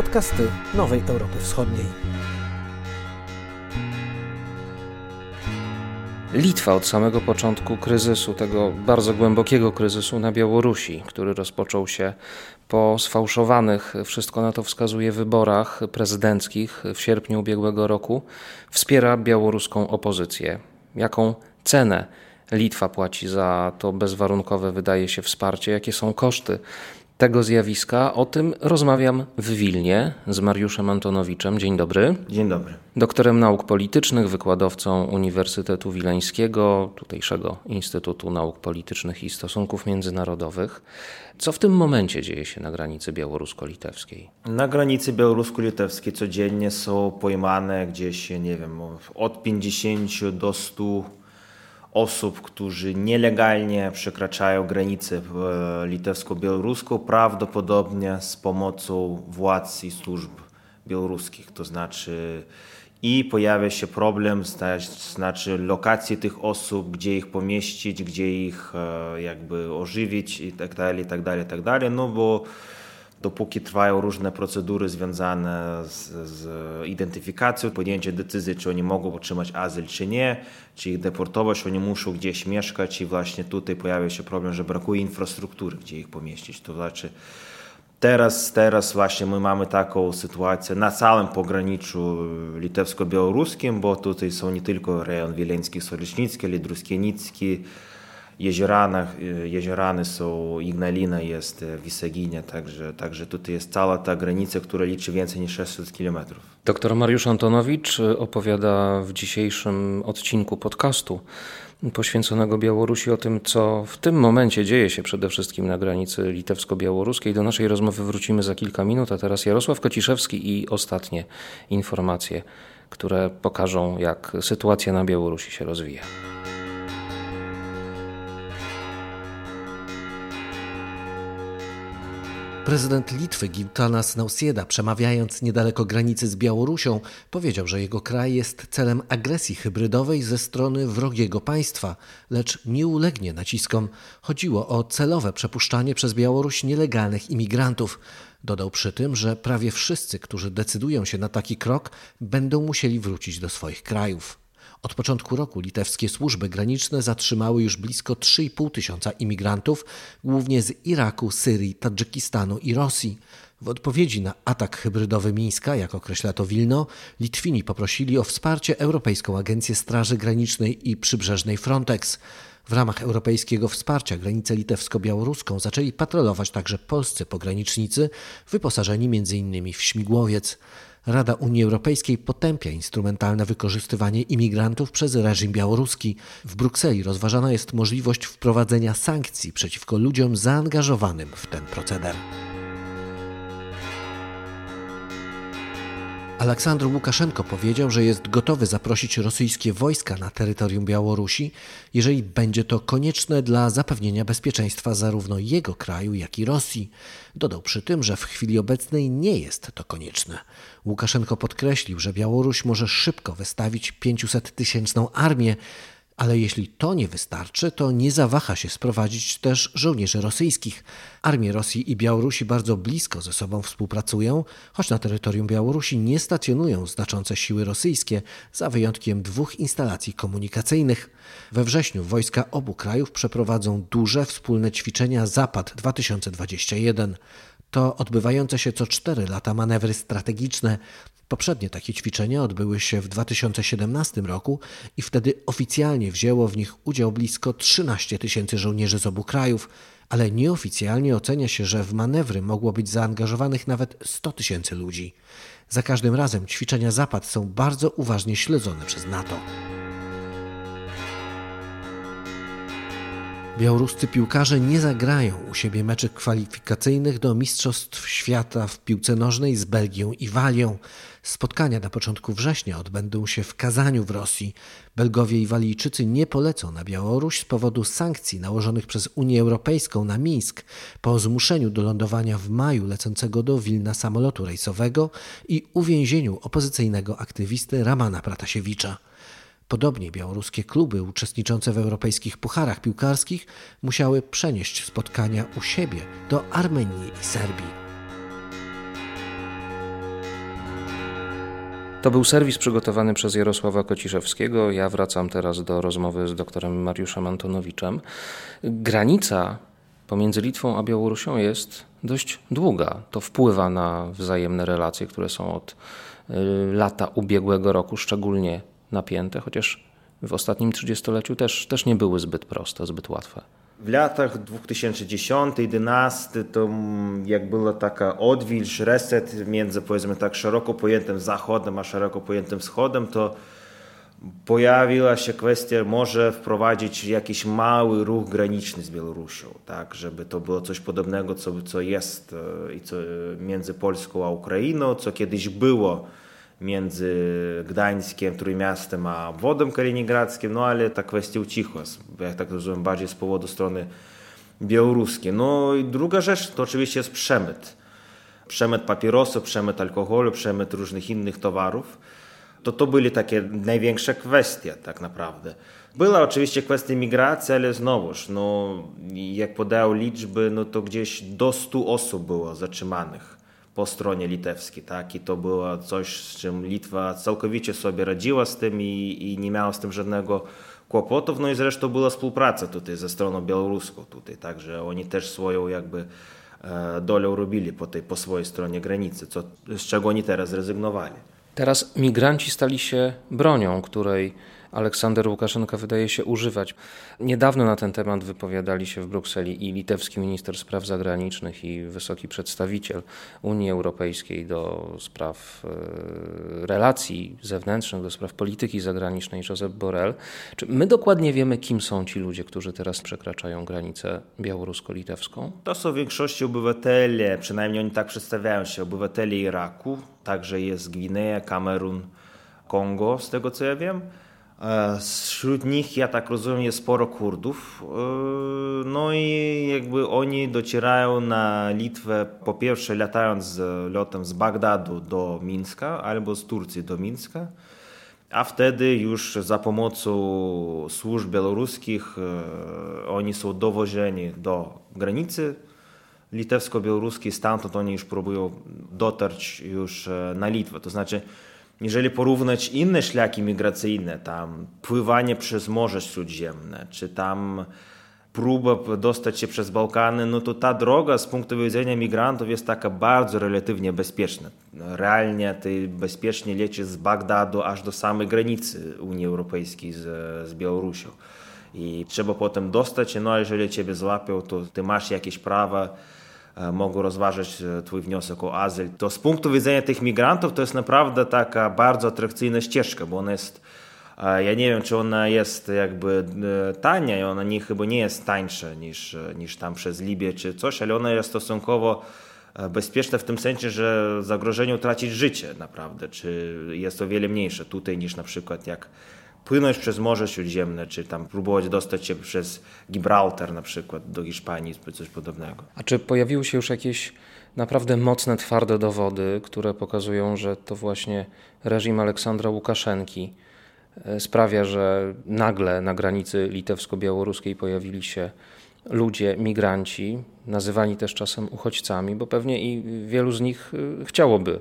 podcasty Nowej Europy Wschodniej. Litwa od samego początku kryzysu, tego bardzo głębokiego kryzysu na Białorusi, który rozpoczął się po sfałszowanych, wszystko na to wskazuje, wyborach prezydenckich w sierpniu ubiegłego roku, wspiera białoruską opozycję. Jaką cenę Litwa płaci za to bezwarunkowe, wydaje się, wsparcie? Jakie są koszty tego zjawiska. O tym rozmawiam w Wilnie z Mariuszem Antonowiczem. Dzień dobry. Dzień dobry. Doktorem nauk politycznych, wykładowcą Uniwersytetu Wileńskiego, tutejszego Instytutu Nauk Politycznych i Stosunków Międzynarodowych. Co w tym momencie dzieje się na granicy białorusko-litewskiej? Na granicy białorusko-litewskiej codziennie są pojmane gdzieś, nie wiem, od 50 do 100 osób, którzy nielegalnie przekraczają granicę litewsko-białoruską, prawdopodobnie z pomocą władz i służb białoruskich. To znaczy i pojawia się problem, znaczy lokacji tych osób, gdzie ich pomieścić, gdzie ich e, jakby ożywić i tak dalej, i tak dalej, i tak dalej, no bo dopóki trwają różne procedury związane z, z identyfikacją, podjęcie decyzji, czy oni mogą otrzymać azyl, czy nie, czy ich deportować, oni muszą gdzieś mieszkać i właśnie tutaj pojawia się problem, że brakuje infrastruktury, gdzie ich pomieścić. To znaczy teraz, teraz właśnie my mamy taką sytuację na całym pograniczu litewsko-białoruskim, bo tutaj są nie tylko rejon wileński, solicznicki, ale druskienicki, jezioranach, jeziorany są, Ignalina jest, Wisaginia, także, także tutaj jest cała ta granica, która liczy więcej niż 600 kilometrów. Doktor Mariusz Antonowicz opowiada w dzisiejszym odcinku podcastu poświęconego Białorusi o tym, co w tym momencie dzieje się przede wszystkim na granicy litewsko-białoruskiej. Do naszej rozmowy wrócimy za kilka minut, a teraz Jarosław Kociszewski i ostatnie informacje, które pokażą, jak sytuacja na Białorusi się rozwija. Prezydent Litwy Gitanas Nausėda, przemawiając niedaleko granicy z Białorusią, powiedział, że jego kraj jest celem agresji hybrydowej ze strony wrogiego państwa, lecz nie ulegnie naciskom. Chodziło o celowe przepuszczanie przez Białoruś nielegalnych imigrantów. Dodał przy tym, że prawie wszyscy, którzy decydują się na taki krok, będą musieli wrócić do swoich krajów. Od początku roku litewskie służby graniczne zatrzymały już blisko 3,5 tysiąca imigrantów, głównie z Iraku, Syrii, Tadżykistanu i Rosji. W odpowiedzi na atak hybrydowy Mińska, jak określa to Wilno, Litwini poprosili o wsparcie Europejską Agencję Straży Granicznej i Przybrzeżnej Frontex. W ramach europejskiego wsparcia granicę litewsko-białoruską zaczęli patrolować także polscy pogranicznicy, wyposażeni m.in. w śmigłowiec. Rada Unii Europejskiej potępia instrumentalne wykorzystywanie imigrantów przez reżim białoruski. W Brukseli rozważana jest możliwość wprowadzenia sankcji przeciwko ludziom zaangażowanym w ten proceder. Aleksandr Łukaszenko powiedział, że jest gotowy zaprosić rosyjskie wojska na terytorium Białorusi, jeżeli będzie to konieczne dla zapewnienia bezpieczeństwa zarówno jego kraju, jak i Rosji. Dodał przy tym, że w chwili obecnej nie jest to konieczne. Łukaszenko podkreślił, że Białoruś może szybko wystawić 500-tysięczną armię, ale jeśli to nie wystarczy, to nie zawaha się sprowadzić też żołnierzy rosyjskich. Armie Rosji i Białorusi bardzo blisko ze sobą współpracują, choć na terytorium Białorusi nie stacjonują znaczące siły rosyjskie, za wyjątkiem dwóch instalacji komunikacyjnych. We wrześniu wojska obu krajów przeprowadzą duże wspólne ćwiczenia Zapad 2021. To odbywające się co cztery lata manewry strategiczne. Poprzednie takie ćwiczenia odbyły się w 2017 roku i wtedy oficjalnie wzięło w nich udział blisko 13 tysięcy żołnierzy z obu krajów, ale nieoficjalnie ocenia się, że w manewry mogło być zaangażowanych nawet 100 tysięcy ludzi. Za każdym razem ćwiczenia Zapad są bardzo uważnie śledzone przez NATO. Białoruscy piłkarze nie zagrają u siebie meczy kwalifikacyjnych do Mistrzostw Świata w piłce nożnej z Belgią i Walią. Spotkania na początku września odbędą się w Kazaniu w Rosji. Belgowie i Walijczycy nie polecą na Białoruś z powodu sankcji nałożonych przez Unię Europejską na Mińsk po zmuszeniu do lądowania w maju lecącego do Wilna samolotu rejsowego i uwięzieniu opozycyjnego aktywisty Ramana Pratasiewicza. Podobnie białoruskie kluby uczestniczące w europejskich pucharach piłkarskich musiały przenieść spotkania u siebie do Armenii i Serbii. To był serwis przygotowany przez Jarosława Kociszewskiego. Ja wracam teraz do rozmowy z doktorem Mariuszem Antonowiczem. Granica pomiędzy Litwą a Białorusią jest dość długa. To wpływa na wzajemne relacje, które są od y, lata ubiegłego roku szczególnie napięte, chociaż w ostatnim trzydziestoleciu też, też nie były zbyt proste, zbyt łatwe. W latach 2010-2011 to jak była taka odwilż, reset między powiedzmy tak szeroko pojętym zachodem a szeroko pojętym wschodem, to pojawiła się kwestia, może wprowadzić jakiś mały ruch graniczny z Białorusią, tak, żeby to było coś podobnego, co, co jest i co między Polską a Ukrainą, co kiedyś było między Gdańskiem, Trójmiastem a obwodem kaliningradzkim, no ale ta kwestia ucichła, jak tak rozumiem, bardziej z powodu strony białoruskiej. No i druga rzecz to oczywiście jest przemyt. Przemyt papierosów, przemyt alkoholu, przemyt różnych innych towarów. To to były takie największe kwestie tak naprawdę. Była oczywiście kwestia migracji, ale znowuż, no, jak podają liczby, no to gdzieś do 100 osób było zatrzymanych po stronie litewskiej, tak? I to było coś, z czym Litwa całkowicie sobie radziła z tym i, i nie miała z tym żadnego kłopotów. No i zresztą była współpraca tutaj ze stroną białoruską tutaj, także oni też swoją jakby e, dolę robili po, tej, po swojej stronie granicy, co, z czego oni teraz zrezygnowali. Teraz migranci stali się bronią, której Aleksander Łukaszenka wydaje się używać. Niedawno na ten temat wypowiadali się w Brukseli i litewski minister spraw zagranicznych i wysoki przedstawiciel Unii Europejskiej do spraw e, relacji zewnętrznych, do spraw polityki zagranicznej, Josep Borrell. Czy my dokładnie wiemy, kim są ci ludzie, którzy teraz przekraczają granicę białorusko-litewską? To są w większości obywatele, przynajmniej oni tak przedstawiają się, obywatele Iraku, także jest Gwinea, Kamerun, Kongo, z tego co ja wiem. Wśród nich, ja tak rozumiem, jest sporo Kurdów. No i jakby oni docierają na Litwę, po pierwsze latając z lotem z Bagdadu do Mińska albo z Turcji do Mińska, a wtedy już za pomocą służb białoruskich oni są dowożeni do granicy litewsko-białoruskiej, stamtąd oni już próbują dotarć już na Litwę. To znaczy jeżeli porównać inne szlaki migracyjne, tam pływanie przez Morze Śródziemne, czy tam próba dostać się przez Bałkany, no to ta droga z punktu widzenia migrantów jest taka bardzo relatywnie bezpieczna. Realnie ty bezpiecznie lecisz z Bagdadu aż do samej granicy Unii Europejskiej z, z Białorusią. I trzeba potem dostać no a jeżeli ciebie złapią, to ty masz jakieś prawa mogą rozważyć e, Twój wniosek o azyl, to z punktu widzenia tych migrantów to jest naprawdę taka bardzo atrakcyjna ścieżka, bo ona jest, e, ja nie wiem, czy ona jest jakby tania i ona nie, chyba nie jest tańsza niż, niż tam przez Libię czy coś, ale ona jest stosunkowo bezpieczna w tym sensie, że zagrożenie utracić życie naprawdę, czy jest o wiele mniejsze tutaj niż na przykład jak płynąć przez Morze Śródziemne, czy tam próbować dostać się przez Gibraltar na przykład do Hiszpanii, coś podobnego. A czy pojawiły się już jakieś naprawdę mocne, twarde dowody, które pokazują, że to właśnie reżim Aleksandra Łukaszenki e, sprawia, że nagle na granicy litewsko-białoruskiej pojawili się ludzie, migranci, nazywani też czasem uchodźcami, bo pewnie i wielu z nich e, chciałoby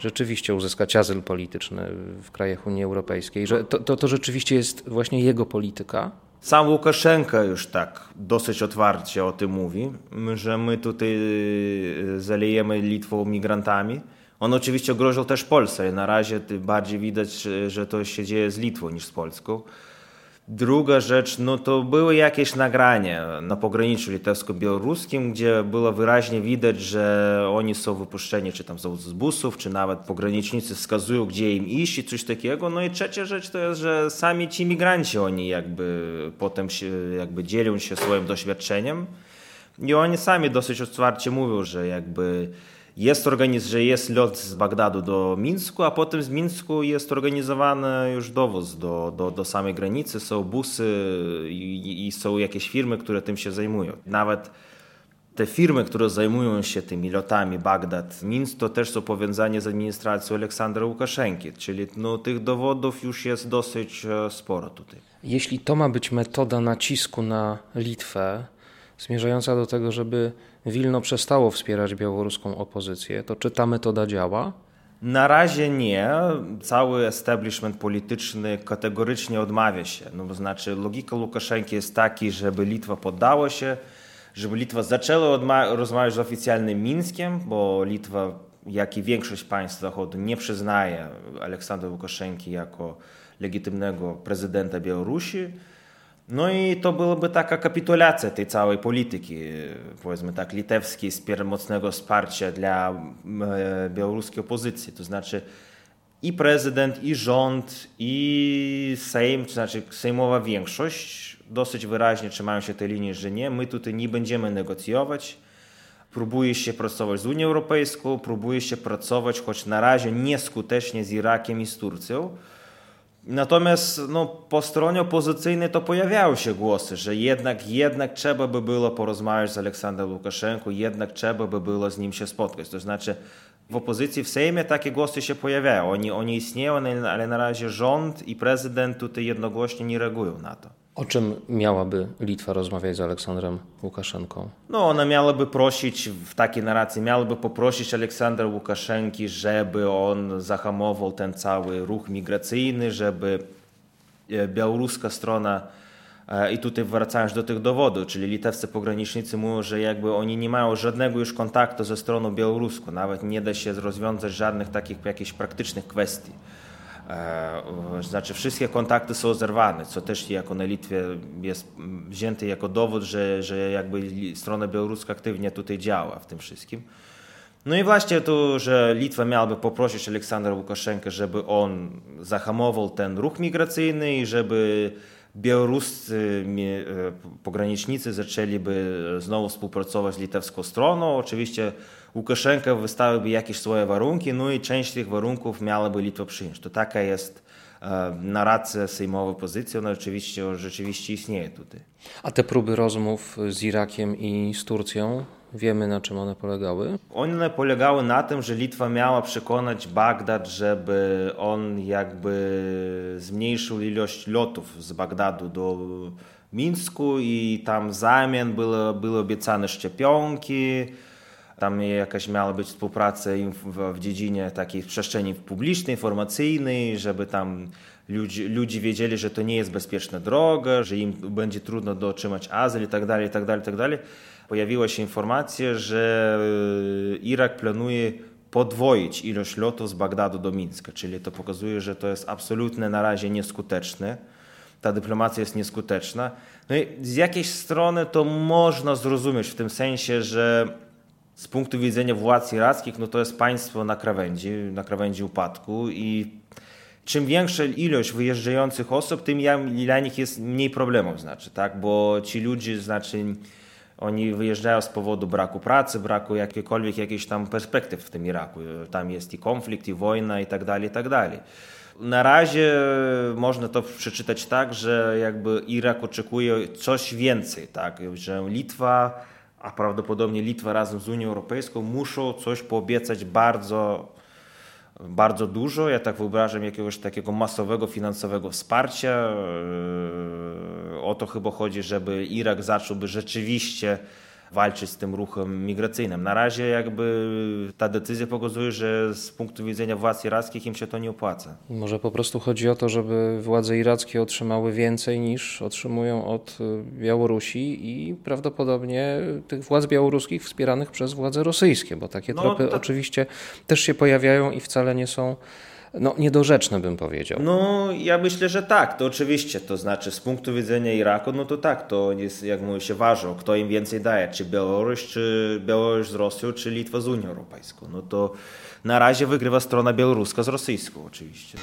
rzeczywiście uzyskać azyl polityczny w krajach Unii Europejskiej, że to, to, to rzeczywiście jest właśnie jego polityka. Sam Łukaszenka już tak dosyć otwarcie o tym mówi, że my tutaj y, zalejemy Litwą migrantami. On oczywiście groził też Polsce. Na razie bardziej widać, że to się dzieje z Litwą niż z Polską. Druga rzecz, no to były jakieś nagrania na pograniczu litewsko-białoruskim, gdzie było wyraźnie widać, że oni są wypuszczeni czy tam z busów, czy nawet pogranicznicy wskazują, gdzie im iść i coś takiego. No i trzecia rzecz to jest, że sami ci migranci, oni jakby potem się, jakby dzielą się swoim doświadczeniem i oni sami dosyć otwarcie mówią, że jakby jest organiz, że jest lot z Bagdadu do Mińsku, a potem z Mińsku jest organizowany już dowóz do, do, do samej granicy, są busy i, i są jakieś firmy, które tym się zajmują. Nawet te firmy, które zajmują się tymi lotami Bagdad, Mińsk, to też są powiązane z administracją Aleksandra Łukaszenki, czyli no, tych dowodów już jest dosyć e, sporo tutaj. Jeśli to ma być metoda nacisku na Litwę, zmierzająca do tego, żeby Wilno przestało wspierać białoruską opozycję, to czy ta metoda działa? Na razie nie. Cały establishment polityczny kategorycznie odmawia się. No to znaczy logika Łukaszenki jest taki, żeby Litwa poddała się, żeby Litwa zaczęła rozmawiać z oficjalnym Mińskiem, bo Litwa, jak i większość państw Zachodu, nie przyznaje Aleksandra Łukaszenki jako legitymnego prezydenta Białorusi. No i to byłaby taka kapitulacja tej całej polityki, powiedzmy tak, litewskiej, mocnego wsparcia dla białoruskiej opozycji. To znaczy i prezydent, i rząd, i Sejm, to znaczy sejmowa większość dosyć wyraźnie trzymają się tej linii, że nie, my tutaj nie będziemy negocjować, próbuje się pracować z Unią Europejską, próbuje się pracować, choć na razie nieskutecznie z Irakiem i z Turcją, Natomiast no, po stronie opozycyjnej to pojawiały się głosy, że jednak, jednak trzeba by było porozmawiać z Aleksandrem Łukaszenką, jednak trzeba by było z nim się spotkać. To znaczy w opozycji w Sejmie takie głosy się pojawiają. Oni, oni istnieją, ale na razie rząd i prezydent tutaj jednogłośnie nie reagują na to. O czym miałaby Litwa rozmawiać z Aleksandrem Łukaszenką? No, ona miałaby prosić, w takiej narracji, miałaby poprosić Aleksandra Łukaszenki, żeby on zahamował ten cały ruch migracyjny, żeby e, białoruska strona e, i tutaj wracając do tych dowodów, czyli litewscy pogranicznicy mówią, że jakby oni nie mają żadnego już kontaktu ze stroną białoruską, nawet nie da się rozwiązać żadnych takich jakichś praktycznych kwestii. E, znaczy wszystkie kontakty są zerwane, co też jako na Litwie jest wzięte jako dowód, że, że jakby strona białoruska aktywnie tutaj działa w tym wszystkim. No i właśnie to, że Litwa miałaby poprosić Aleksandra Łukaszenkę, żeby on zahamował ten ruch migracyjny i żeby białoruscy e, pogranicznicy zaczęliby znowu współpracować z litewską stroną. Oczywiście Łukaszenka wystawiłby jakieś swoje warunki, no i część tych warunków miałaby Litwa przyjąć. To taka jest e, narracja sejmowa pozycji, ona oczywiście, rzeczywiście istnieje tutaj. A te próby rozmów z Irakiem i z Turcją, wiemy na czym one polegały? One polegały na tym, że Litwa miała przekonać Bagdad, żeby on jakby zmniejszył ilość lotów z Bagdadu do Mińsku i tam w zamian były, były obiecane szczepionki, tam jakaś miała być współpraca w, dziedzinie takiej przestrzeni publicznej, informacyjnej, żeby tam ludzi, ludzi wiedzieli, że to nie jest bezpieczna droga, że im będzie trudno dotrzymać azyl i tak dalej, i tak dalej, i tak dalej. Pojawiła się informacja, że e, Irak planuje podwoić ilość lotów z Bagdadu do Mińska, czyli to pokazuje, że to jest absolutnie na razie nieskuteczne. Ta dyplomacja jest nieskuteczna. No i z jakiejś strony to można zrozumieć w tym sensie, że z punktu widzenia władz irackich, no to jest państwo na krawędzi, na krawędzi upadku i czym większa ilość wyjeżdżających osób, tym dla nich jest mniej problemów, znaczy, tak, bo ci ludzie, znaczy, oni wyjeżdżają z powodu braku pracy, braku jakiejkolwiek jakiejś tam perspektyw w tym Iraku. Tam jest i konflikt, i wojna, i tak dalej, i tak dalej. Na razie można to przeczytać tak, że jakby Irak oczekuje coś więcej, tak, że Litwa a prawdopodobnie Litwa razem z Unią Europejską muszą coś poobiecać bardzo, bardzo dużo. Ja tak wyobrażam jakiegoś takiego masowego finansowego wsparcia. Yy, o to chyba chodzi, żeby Irak zacząłby rzeczywiście walczyć z tym ruchem migracyjnym. Na razie jakby ta decyzja pokazuje, że z punktu widzenia władz irackich im się to nie opłaca. Może po prostu chodzi o to, żeby władze irackie otrzymały więcej niż otrzymują od y, Białorusi i prawdopodobnie tych władz białoruskich wspieranych przez władze rosyjskie, bo takie no, tropy oczywiście też się pojawiają i wcale nie są no, niedorzeczne, bym powiedział. No, ja myślę, że tak, to oczywiście. To znaczy, z punktu widzenia Iraku, no to tak, to jest, jak mówi się, ważą, kto im więcej daje, czy Białoruś, czy Białoruś z Rosją, czy Litwa z Unią Europejską. No to na razie wygrywa strona białoruska z rosyjską, oczywiście.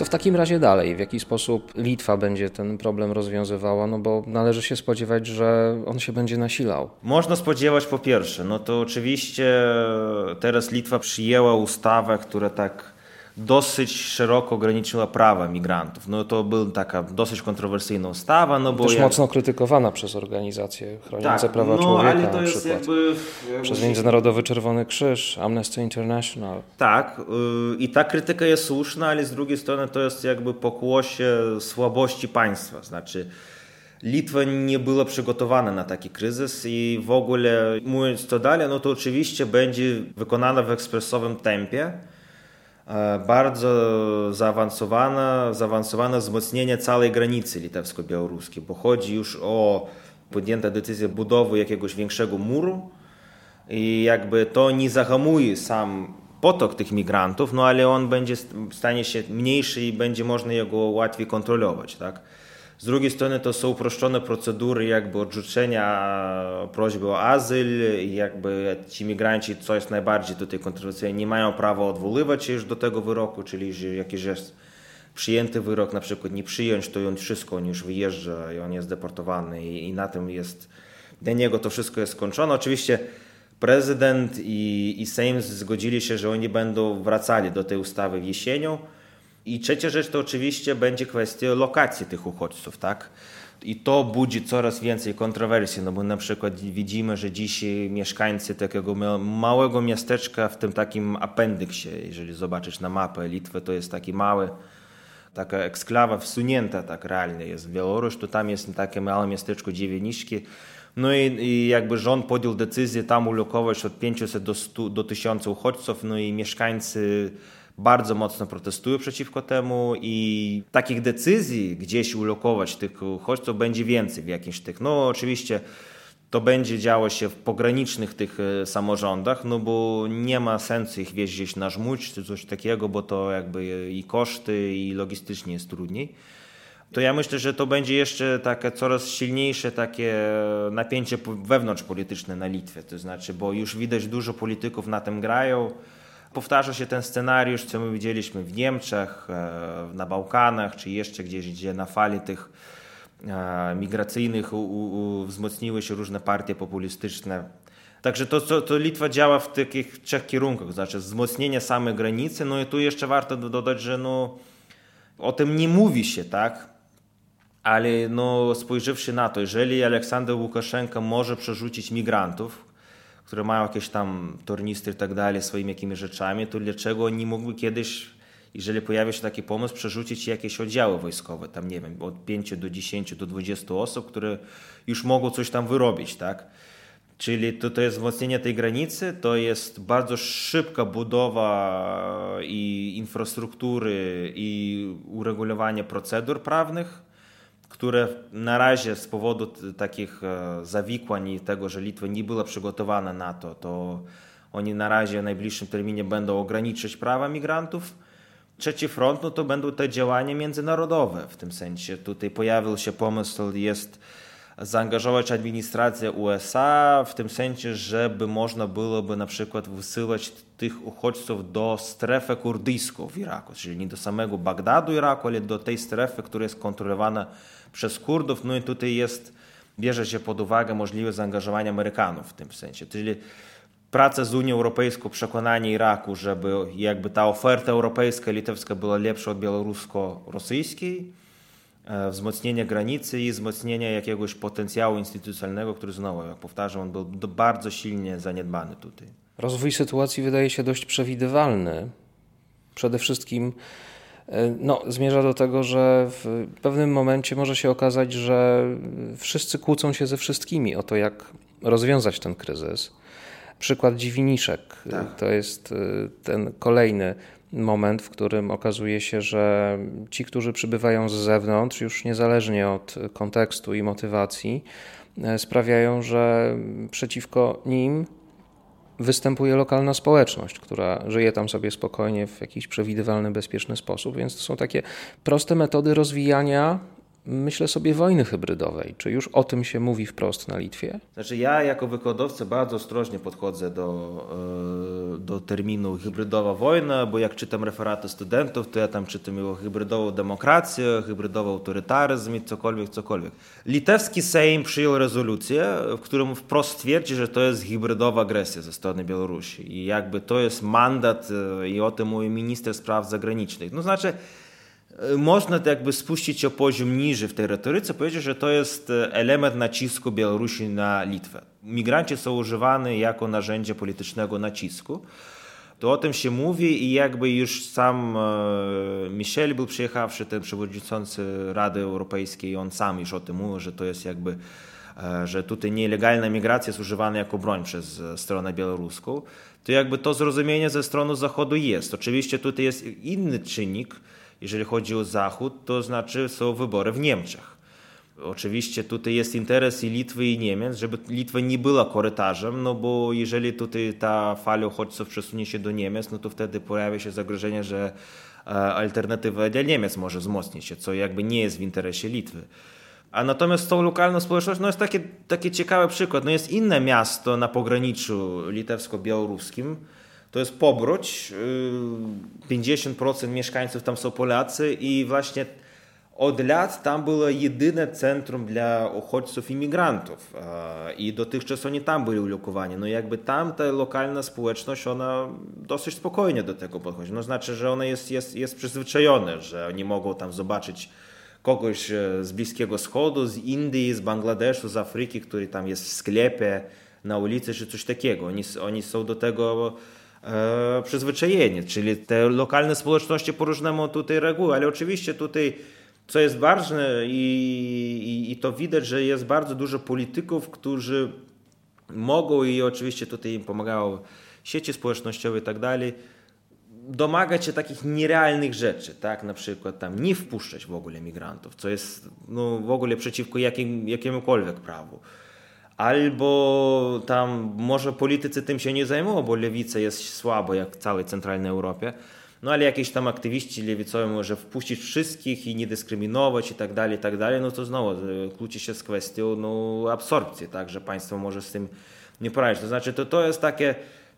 Co w takim razie dalej? W jaki sposób Litwa będzie ten problem rozwiązywała? No bo należy się spodziewać, że on się będzie nasilał. Można spodziewać po pierwsze, no to oczywiście teraz Litwa przyjęła ustawę, która tak dosyć szeroko ograniczyła prawa migrantów. No to była taka dosyć kontrowersyjna ustawa. No bo Też jak... mocno krytykowana przez organizacje chroniące tak, prawa no, człowieka ale to jest jakby, Przez Międzynarodowy Czerwony Krzyż, Amnesty International. Tak yy, i ta krytyka jest słuszna, ale z drugiej strony to jest jakby pokłosie słabości państwa. Znaczy Litwa nie była przygotowana na taki kryzys i w ogóle mówiąc to dalej, no to oczywiście będzie wykonana w ekspresowym tempie. Bardzo zaawansowane, zaawansowane wzmocnienie całej granicy litewsko-białoruskiej, bo chodzi już o podjęta decyzja budowy jakiegoś większego muru i jakby to nie zahamuje sam potok tych migrantów, no ale on będzie stanie się mniejszy i będzie można jego łatwiej kontrolować, tak? Z drugiej strony to są uproszczone procedury jakby odrzucenia prośby o azyl i jakby ci migranci, co jest najbardziej tutaj kontrowersyjne, nie mają prawa odwoływać się już do tego wyroku, czyli że jakiś jest przyjęty wyrok na przykład nie przyjąć, to on wszystko, on już wyjeżdża i on jest deportowany i, i na tym jest, dla niego to wszystko jest skończone. Oczywiście prezydent i, i Sejm zgodzili się, że oni będą wracali do tej ustawy jesienią, i trzecia rzecz to oczywiście będzie kwestia lokacji tych uchodźców, tak? I to budzi coraz więcej kontrowersji, no bo na przykład widzimy, że dzisiaj mieszkańcy takiego małego miasteczka w tym takim appendyksie, jeżeli zobaczysz na mapę Litwy, to jest taki mały, taka eksklawa wsunięta tak realnie jest w Białoruś, to tam jest takie małe miasteczko Dziewieniszki, no i, i, jakby rząd podjął decyzję tam ulokować od 500 do, 100, do 1000 uchodźców, no i mieszkańcy bardzo mocno protestują przeciwko temu i takich decyzji gdzieś ulokować tych uchodźców będzie więcej w jakimś tych, no oczywiście to będzie działo się w pogranicznych tych e, samorządach, no bo nie ma sensu ich wieźć na żmudź czy coś takiego, bo to jakby i koszty i logistycznie jest trudniej. To ja myślę, że to będzie jeszcze takie coraz silniejsze takie napięcie wewnątrzpolityczne na Litwie, to znaczy, bo już widać dużo polityków na tym grają, Powtarza się ten scenariusz, co my widzieliśmy w Niemczech, e, na Bałkanach, czy jeszcze gdzieś, gdzie na fali tych e, migracyjnych u, u, wzmocniły się różne partie populistyczne. Także to, to, to, Litwa działa w takich trzech kierunkach, znaczy wzmocnienie samej granicy, no i tu jeszcze warto dodać, że no, o tym nie mówi się, tak? Ale no, spojrzawszy na to, jeżeli Aleksander Łukaszenka może przerzucić migrantów, które mają jakieś tam tornistry i tak dalej, swoimi jakimiś rzeczami, to dlaczego oni mógłby kiedyś, jeżeli pojawia się taki pomysł, przerzucić jakieś oddziały wojskowe, tam nie wiem, od 5 do 10 do 20 osób, które już mogą coś tam wyrobić, tak? Czyli to, to jest wzmocnienie tej granicy, to jest bardzo szybka budowa i infrastruktury i uregulowanie procedur prawnych, które na razie z powodu takich e, zawikłań i tego, że Litwa nie była przygotowana na to, to oni na razie w najbliższym terminie będą ograniczyć prawa migrantów. Trzeci front no to będą te działania międzynarodowe w tym sensie. Tutaj pojawił się pomysł, jest zaangażować administrację USA w tym sensie, żeby można byłoby na przykład wysyłać tych uchodźców do strefy kurdyjskiej w Iraku, czyli nie do samego Bagdadu Iraku, ale do tej strefy, która jest kontrolowana przez Kurdów. No i tutaj jest, bierze się pod uwagę możliwe zaangażowanie Amerykanów w tym sensie. Czyli praca z Unią Europejską, przekonanie Iraku, żeby jakby ta oferta europejska, litewska była lepsza od białorusko-rosyjskiej, e, wzmocnienie granicy i wzmocnienie jakiegoś potencjału instytucjonalnego, który znowu, jak powtarzam, on był bardzo silnie zaniedbany tutaj. Rozwój sytuacji wydaje się dość przewidywalny. Przede wszystkim E, no, zmierza do tego, że w pewnym momencie może się okazać, że wszyscy kłócą się ze wszystkimi o to, jak rozwiązać ten kryzys. Przykład Dziwiniszek tak. to jest e, ten kolejny moment, w którym okazuje się, że ci, którzy przybywają z zewnątrz, już niezależnie od kontekstu i motywacji, e, sprawiają, że przeciwko nim występuje lokalna społeczność, która żyje tam sobie spokojnie w jakiś przewidywalny, bezpieczny sposób. Więc to są takie proste metody rozwijania myślę sobie wojny hybrydowej. Czy już o tym się mówi wprost na Litwie? Znaczy ja jako wykładowca bardzo ostrożnie podchodzę do, e, do terminu hybrydowa wojna, bo jak czytam referaty studentów, to ja tam czytam o hybrydową demokrację, hybrydowy autorytaryzm i cokolwiek, cokolwiek. Litewski Sejm przyjął rezolucję, w którym wprost twierdzi, że to jest hybrydowa agresja ze strony Białorusi i jakby to jest mandat e, i o tym mówi minister spraw zagranicznych. No znaczy można to jakby spuścić o poziom niżej w tej retoryce, powiedzieć, że to jest element nacisku Białorusi na Litwę. Migranci są używani jako narzędzie politycznego nacisku. to o tym się mówi i jakby już sam Michel był przyjechawszy, ten przewodniczący Rady Europejskiej, on sam już o tym mówił, że to jest jakby że tutaj nielegalna migracja jest używana jako broń przez stronę białoruską, to jakby to zrozumienie ze strony Zachodu jest. Oczywiście tutaj jest inny czynnik, jeżeli chodzi o Zachód, to znaczy są wybory w Niemczech. Oczywiście tutaj jest interes i Litwy i Niemiec, żeby Litwa nie była korytarzem, no bo jeżeli tutaj ta fala uchodźców przesunie się do Niemiec, no to wtedy pojawia się zagrożenie, że alternatywa dla Niemiec może wzmocnić się, co jakby nie jest w interesie Litwy. A natomiast tą lokalną społecznością, no jest taki, taki ciekawy przykład. No jest inne miasto na pograniczu litewsko-białoruskim, to jest Pobroć. 50% mieszkańców tam są Polacy i właśnie od lat tam było jedyne centrum dla uchodźców imigrantów i dotychczas oni tam byli ulokowani. No jakby tam ta lokalna społeczność, ona dosyć spokojnie do tego podchodzi. No znaczy, że ona jest, jest, jest przyzwyczajona, że oni mogą tam zobaczyć kogoś z Bliskiego Wschodu, z Indii, z Bangladeszu, z Afryki, który tam jest w sklepie, na ulicy czy coś takiego. Oni, oni są do tego e, przyzwyczajeni, czyli te lokalne społeczności po różnemu tutaj reagują, ale oczywiście tutaj co jest ważne i, i, i to widać, że jest bardzo dużo polityków, którzy mogą i oczywiście tutaj im pomagają sieci społecznościowe i tak dalej, domagać się takich nierealnych rzeczy, tak, na przykład tam nie wpuszczać w ogóle migrantów, co jest no, w ogóle przeciwko jakim, jakiemukolwiek prawu. Albo tam może politycy tym się nie zajmują, bo lewica jest słabo jak w całej centralnej Europie, no ale jakieś tam aktywiści lewicowi może wpuścić wszystkich i nie dyskryminować i tak dalej, i tak dalej, no to znowu e, kłóci się z kwestią no, absorpcji, tak, że państwo może z tym nie poradzić. To znaczy to, to jest takie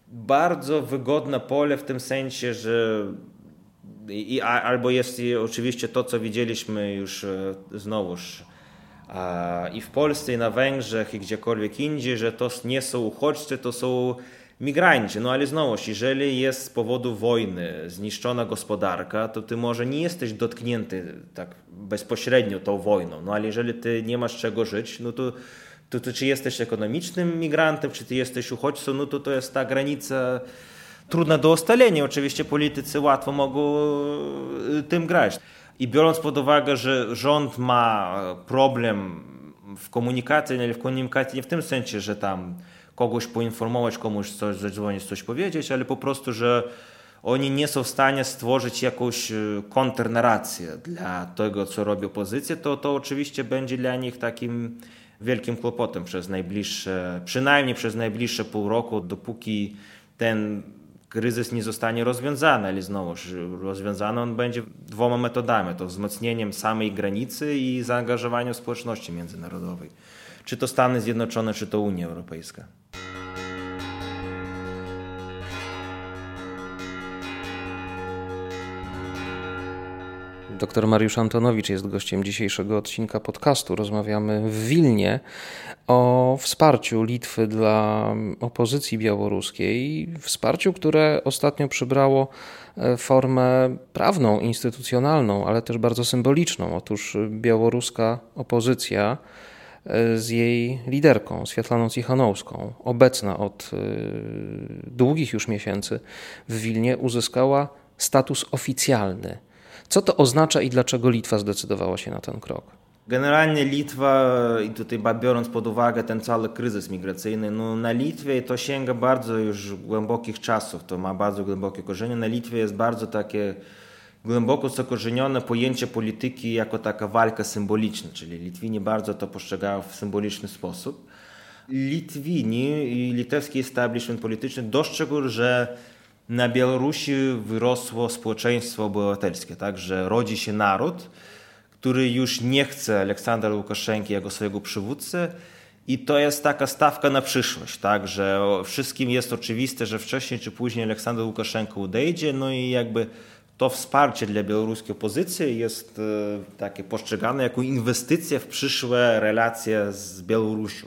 bardzo wygodne pole w tym sensie, że i, albo jest oczywiście to, co widzieliśmy już e, znowuż i w Polsce, i na Węgrzech, i gdziekolwiek indziej, że to nie są uchodźcy, to są migranci. No ale znowu, jeżeli jest z powodu wojny zniszczona gospodarka, to ty może nie jesteś dotknięty tak bezpośrednio tą wojną, no ale jeżeli ty nie masz czego żyć, no to to, to czy jesteś ekonomicznym migrantem, czy ty jesteś uchodźcą, no to to jest ta granica trudna do ustalenia. Oczywiście politycy łatwo mogą y, tym grać. I biorąc pod uwagę, że rząd ma problem w komunikacji, ale w komunikacji nie w tym sensie, że tam kogoś poinformować, komuś coś zadzwonić, coś powiedzieć, ale po prostu, że oni nie są w stanie stworzyć jakąś y, kontrnarrację dla tego, co robi opozycja, to to oczywiście będzie dla nich takim wielkim kłopotem przez najbliższe, przynajmniej przez najbliższe pół roku, dopóki ten kryzys nie zostanie rozwiązany, ale znowu rozwiązany on będzie dwoma metodami, to wzmocnieniem samej granicy i zaangażowaniem społeczności międzynarodowej. Czy to Stany Zjednoczone, czy to Unia Europejska. Dr Mariusz Antonowicz jest gościem dzisiejszego odcinka podcastu. Rozmawiamy w Wilnie o wsparciu Litwy dla opozycji białoruskiej. Wsparciu, które ostatnio przybrało e, formę prawną, instytucjonalną, ale też bardzo symboliczną. Otóż białoruska opozycja e, z jej liderką, Światlaną Cichanowską, obecna od e, długich już miesięcy w Wilnie, uzyskała status oficjalny co to oznacza i dlaczego Litwa zdecydowała się na ten krok? Generalnie Litwa, i tutaj biorąc pod uwagę ten cały kryzys migracyjny, no na Litwie to sięga bardzo już głębokich czasów, to ma bardzo głębokie korzenie. Na Litwie jest bardzo takie głęboko zakorzenione pojęcie polityki jako taka walka symboliczna, czyli Litwini bardzo to postrzegają w symboliczny sposób. Litwini i litewski establishment polityczny dostrzegł, że na Białorusi wyrosło społeczeństwo obywatelskie, tak, że rodzi się naród, który już nie chce Aleksandra Łukaszenki jako swojego przywódcy i to jest taka stawka na przyszłość, tak, że wszystkim jest oczywiste, że wcześniej czy później Aleksander Łukaszenko odejdzie, no i jakby to wsparcie dla białoruskiej opozycji jest e, takie postrzegane jako inwestycja w przyszłe relacje z Białorusią,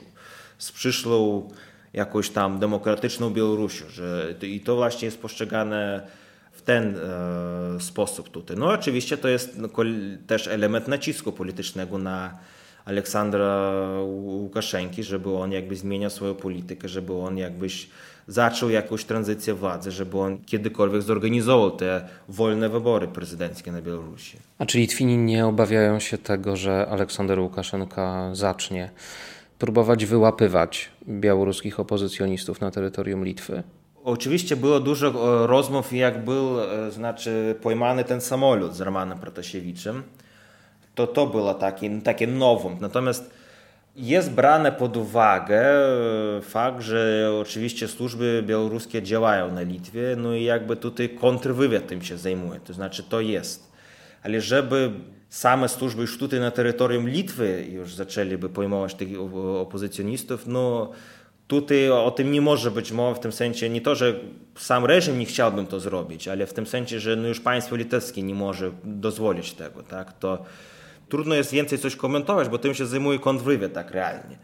z przyszłą jakąś tam demokratyczną Białorusią. Że, I to właśnie jest postrzegane w ten e, sposób tutaj. No oczywiście to jest no, też element nacisku politycznego na Aleksandra Łukaszenki, żeby on jakby zmieniał swoją politykę, żeby on jakbyś zaczął jakąś tranzycję władzy, żeby on kiedykolwiek zorganizował te wolne wybory prezydenckie na Białorusi. A czy Litwini nie obawiają się tego, że Aleksander Łukaszenka zacznie próbować wyłapywać białoruskich opozycjonistów na terytorium Litwy? Oczywiście było dużo e, rozmów, jak był e, znaczy, pojmany ten samolot z Romanem Protasiewiczem. To to było takie, takie. Natomiast jest brane pod uwagę e, fakt, że oczywiście służby białoruskie działają na Litwie, no i jakby tutaj kontrwywiad tym się zajmuje, to znaczy to jest. Ale żeby same służby tutaj na terytorium Litwy już zaczęliby pojmować tych opozycjonistów, no tutaj o tym nie może być mowy w tym sensie nie to, że sam reżim nie chciałby to zrobić, ale w tym sensie, że no już państwo litewskie nie może dozwolić tego, tak, to trudno jest więcej coś komentować, bo tym się zajmuje kontrwywiad tak realnie.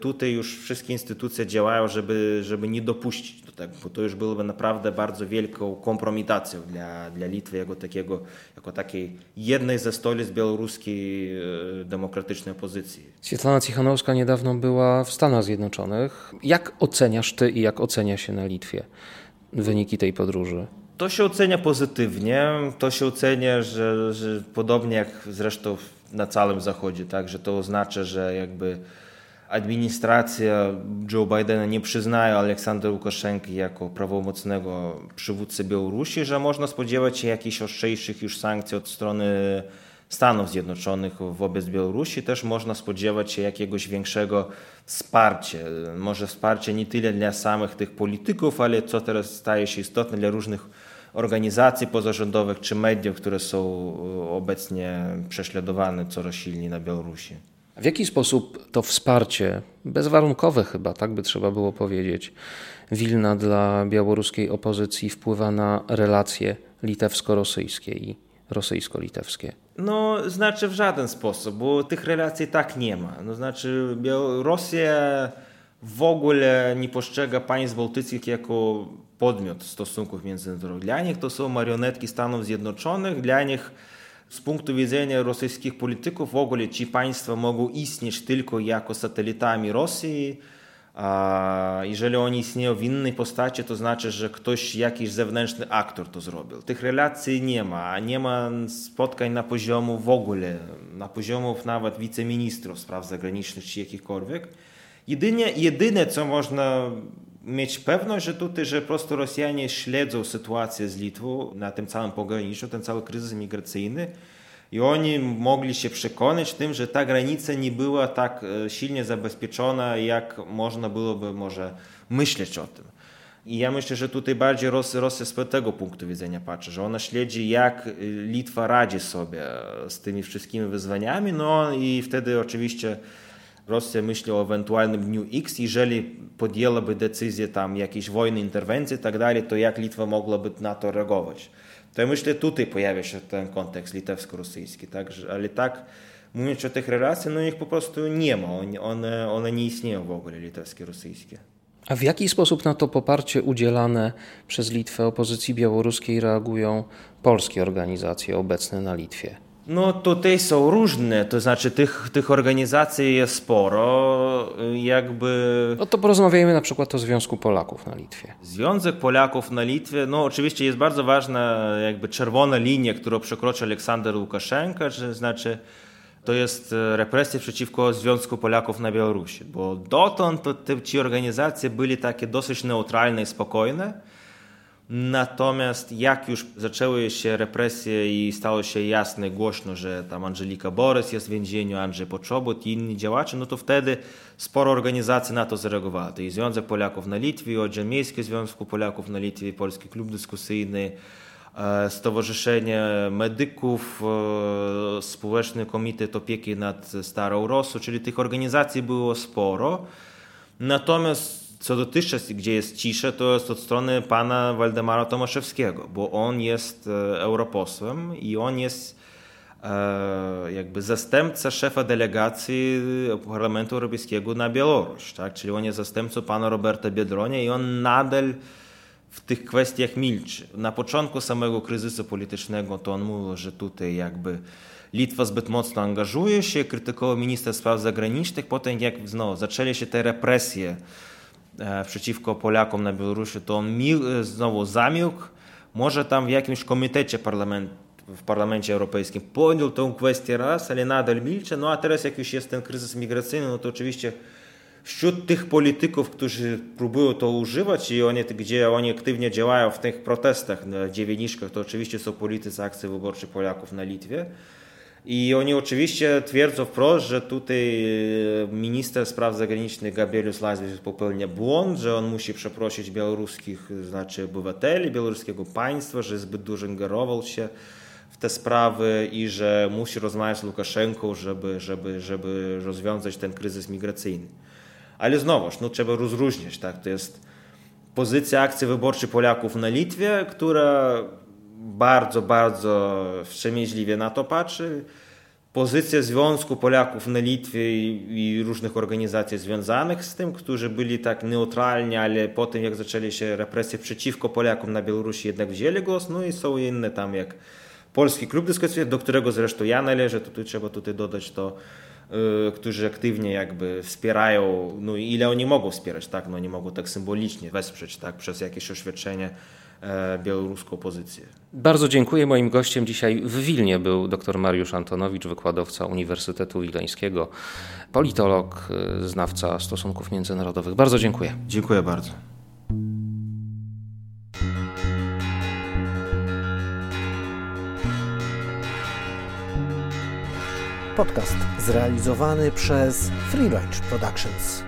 Tutaj już wszystkie instytucje działają, żeby, żeby nie dopuścić do tego, bo to już byłoby naprawdę bardzo wielką kompromitacją dla, dla Litwy jako, takiego, jako takiej jednej ze stolic białoruskiej e, demokratycznej opozycji. Świetlana Cichanowska niedawno była w Stanach Zjednoczonych. Jak oceniasz ty i jak ocenia się na Litwie wyniki tej podróży? To się ocenia pozytywnie. To się ocenia, że, że podobnie jak zresztą na całym Zachodzie, tak, że to oznacza, że jakby administracja Joe Bidena nie przyznaje Aleksandra Łukaszenki jako prawomocnego przywódcy Białorusi, że można spodziewać się jakichś ostrzejszych już sankcji od strony Stanów Zjednoczonych wobec Białorusi. Też można spodziewać się jakiegoś większego wsparcia. Może wsparcie nie tyle dla samych tych polityków, ale co teraz staje się istotne dla różnych organizacji pozarządowych czy mediów, które są obecnie prześladowane coraz silniej na Białorusi. W jaki sposób to wsparcie, bezwarunkowe chyba, tak by trzeba było powiedzieć, Wilna dla białoruskiej opozycji wpływa na relacje litewsko-rosyjskie i rosyjsko-litewskie? No, znaczy w żaden sposób, bo tych relacji tak nie ma. No, znaczy Rosja w ogóle nie postrzega państw bałtyckich jako podmiot stosunków międzynarodowych. Dla nich to są marionetki Stanów Zjednoczonych, dla nich z punktu widzenia rosyjskich polityków w ogóle ci państwa mogą istnieć tylko jako satelitami Rosji. A jeżeli oni istnieją w innej postaci, to znaczy, że ktoś, jakiś zewnętrzny aktor to zrobił. Tych relacji nie ma, nie ma spotkań na poziomu w ogóle, na poziomów nawet wiceministrów spraw zagranicznych czy jakichkolwiek. Jedynie, jedyne, co można mieć pewność, że tutaj, że po prostu Rosjanie śledzą sytuację z Litwą na tym całym pograniczu, ten cały kryzys migracyjny i oni mogli się przekonać tym, że ta granica nie była tak e, silnie zabezpieczona, jak można byłoby może myśleć o tym. I ja myślę, że tutaj bardziej Rosja, z tego punktu widzenia patrzy, że ona śledzi, jak e, Litwa radzi sobie z tymi wszystkimi wyzwaniami, no i wtedy oczywiście Rosja myśli o ewentualnym dniu X, jeżeli podjęłaby decyzję tam jakiejś wojny, interwencji i tak dalej, to jak Litwa mogłaby na to reagować. To ja myślę, tutaj pojawia się ten kontekst litewsko-rosyjski, tak? ale tak mówiąc o tych relacjach, no ich po prostu nie ma, one, one nie istnieją w ogóle litewskie, rosyjskie. A w jaki sposób na to poparcie udzielane przez Litwę opozycji białoruskiej reagują polskie organizacje obecne na Litwie? No tutaj są różne, to znaczy tych, tych organizacji jest sporo, jakby... No to porozmawiajmy na przykład o Związku Polaków na Litwie. Związek Polaków na Litwie, no oczywiście jest bardzo ważna jakby czerwona linia, którą przekroczy Aleksander Łukaszenka, że znaczy to jest represje przeciwko Związku Polaków na Białorusi, bo dotąd to te, ci organizacje były takie dosyć neutralne i spokojne, Natomiast jak już zaczęły się represje i stało się jasne, głośno, że tam Angelika Borys jest w więzieniu, Andrzej Poczobut i inni działacze, no to wtedy sporo organizacji na to zareagowało. To i Związek Polaków na Litwie, Oddział Miejski Związku Polaków na Litwie, Polski Klub Dyskusyjny, e, Stowarzyszenie Medyków, e, Społeczny Komitet Opieki nad Starą Rosą, czyli tych organizacji było sporo. Natomiast co dotychczas, gdzie jest cisza, to jest od strony pana Waldemara Tomaszewskiego, bo on jest e, europosłem i on jest e, jakby zastępca szefa delegacji Parlamentu Europejskiego na Białoruś, tak? czyli on jest zastępcą pana Roberta Biedronia i on nadal w tych kwestiach milczy. Na początku samego kryzysu politycznego to on mówił, że tutaj jakby Litwa zbyt mocno angażuje się, krytykował minister spraw zagranicznych, potem jak znowu zaczęły się te represje przeciwko Polakom na Białorusi, to on znowu zamilkł, może tam w jakimś komitecie parlamentu w Parlamencie Europejskim podjął tę kwestię raz, ale nadal milczy. No a teraz jak już jest ten kryzys migracyjny, no to oczywiście wśród tych polityków, którzy próbują to używać i oni, gdzie oni aktywnie działają w tych protestach na dziewiętniczkach, to oczywiście są politycy akcji wyborczej Polaków na Litwie. I oni oczywiście twierdzą wprost, że tutaj minister spraw zagranicznych Gabrielius Landsbergis popełnia błąd, że on musi przeprosić białoruskich, znaczy obywateli białoruskiego państwa, że zbyt dużo ingerował się w te sprawy i że musi rozmawiać z Łukaszenką, żeby, żeby, żeby rozwiązać ten kryzys migracyjny. Ale znowuż, no, trzeba rozróżniać, tak? To jest pozycja akcji wyborczej Polaków na Litwie, która bardzo, bardzo wstrzemięźliwie na to patrzy. Pozycja Związku Polaków na Litwie i, różnych organizacji związanych z tym, którzy byli tak neutralni, ale po tym jak zaczęli się represje przeciwko Polakom na Białorusi jednak wzięli głos, no i są inne tam jak Polski Klub Dyskusyjny, do którego zresztą ja należę, to tu trzeba tutaj dodać to, yy, którzy aktywnie jakby wspierają, no ile oni mogą wspierać, tak, no oni mogą tak symbolicznie wesprzeć, tak, przez jakieś oświadczenie białoruską pozycję. Bardzo dziękuję. Moim gościem dzisiaj w Wilnie był dr Mariusz Antonowicz, wykładowca Uniwersytetu Wileńskiego, politolog, e, znawca stosunków międzynarodowych. Bardzo dziękuję. Dziękuję bardzo. Podcast zrealizowany przez Free Range Productions.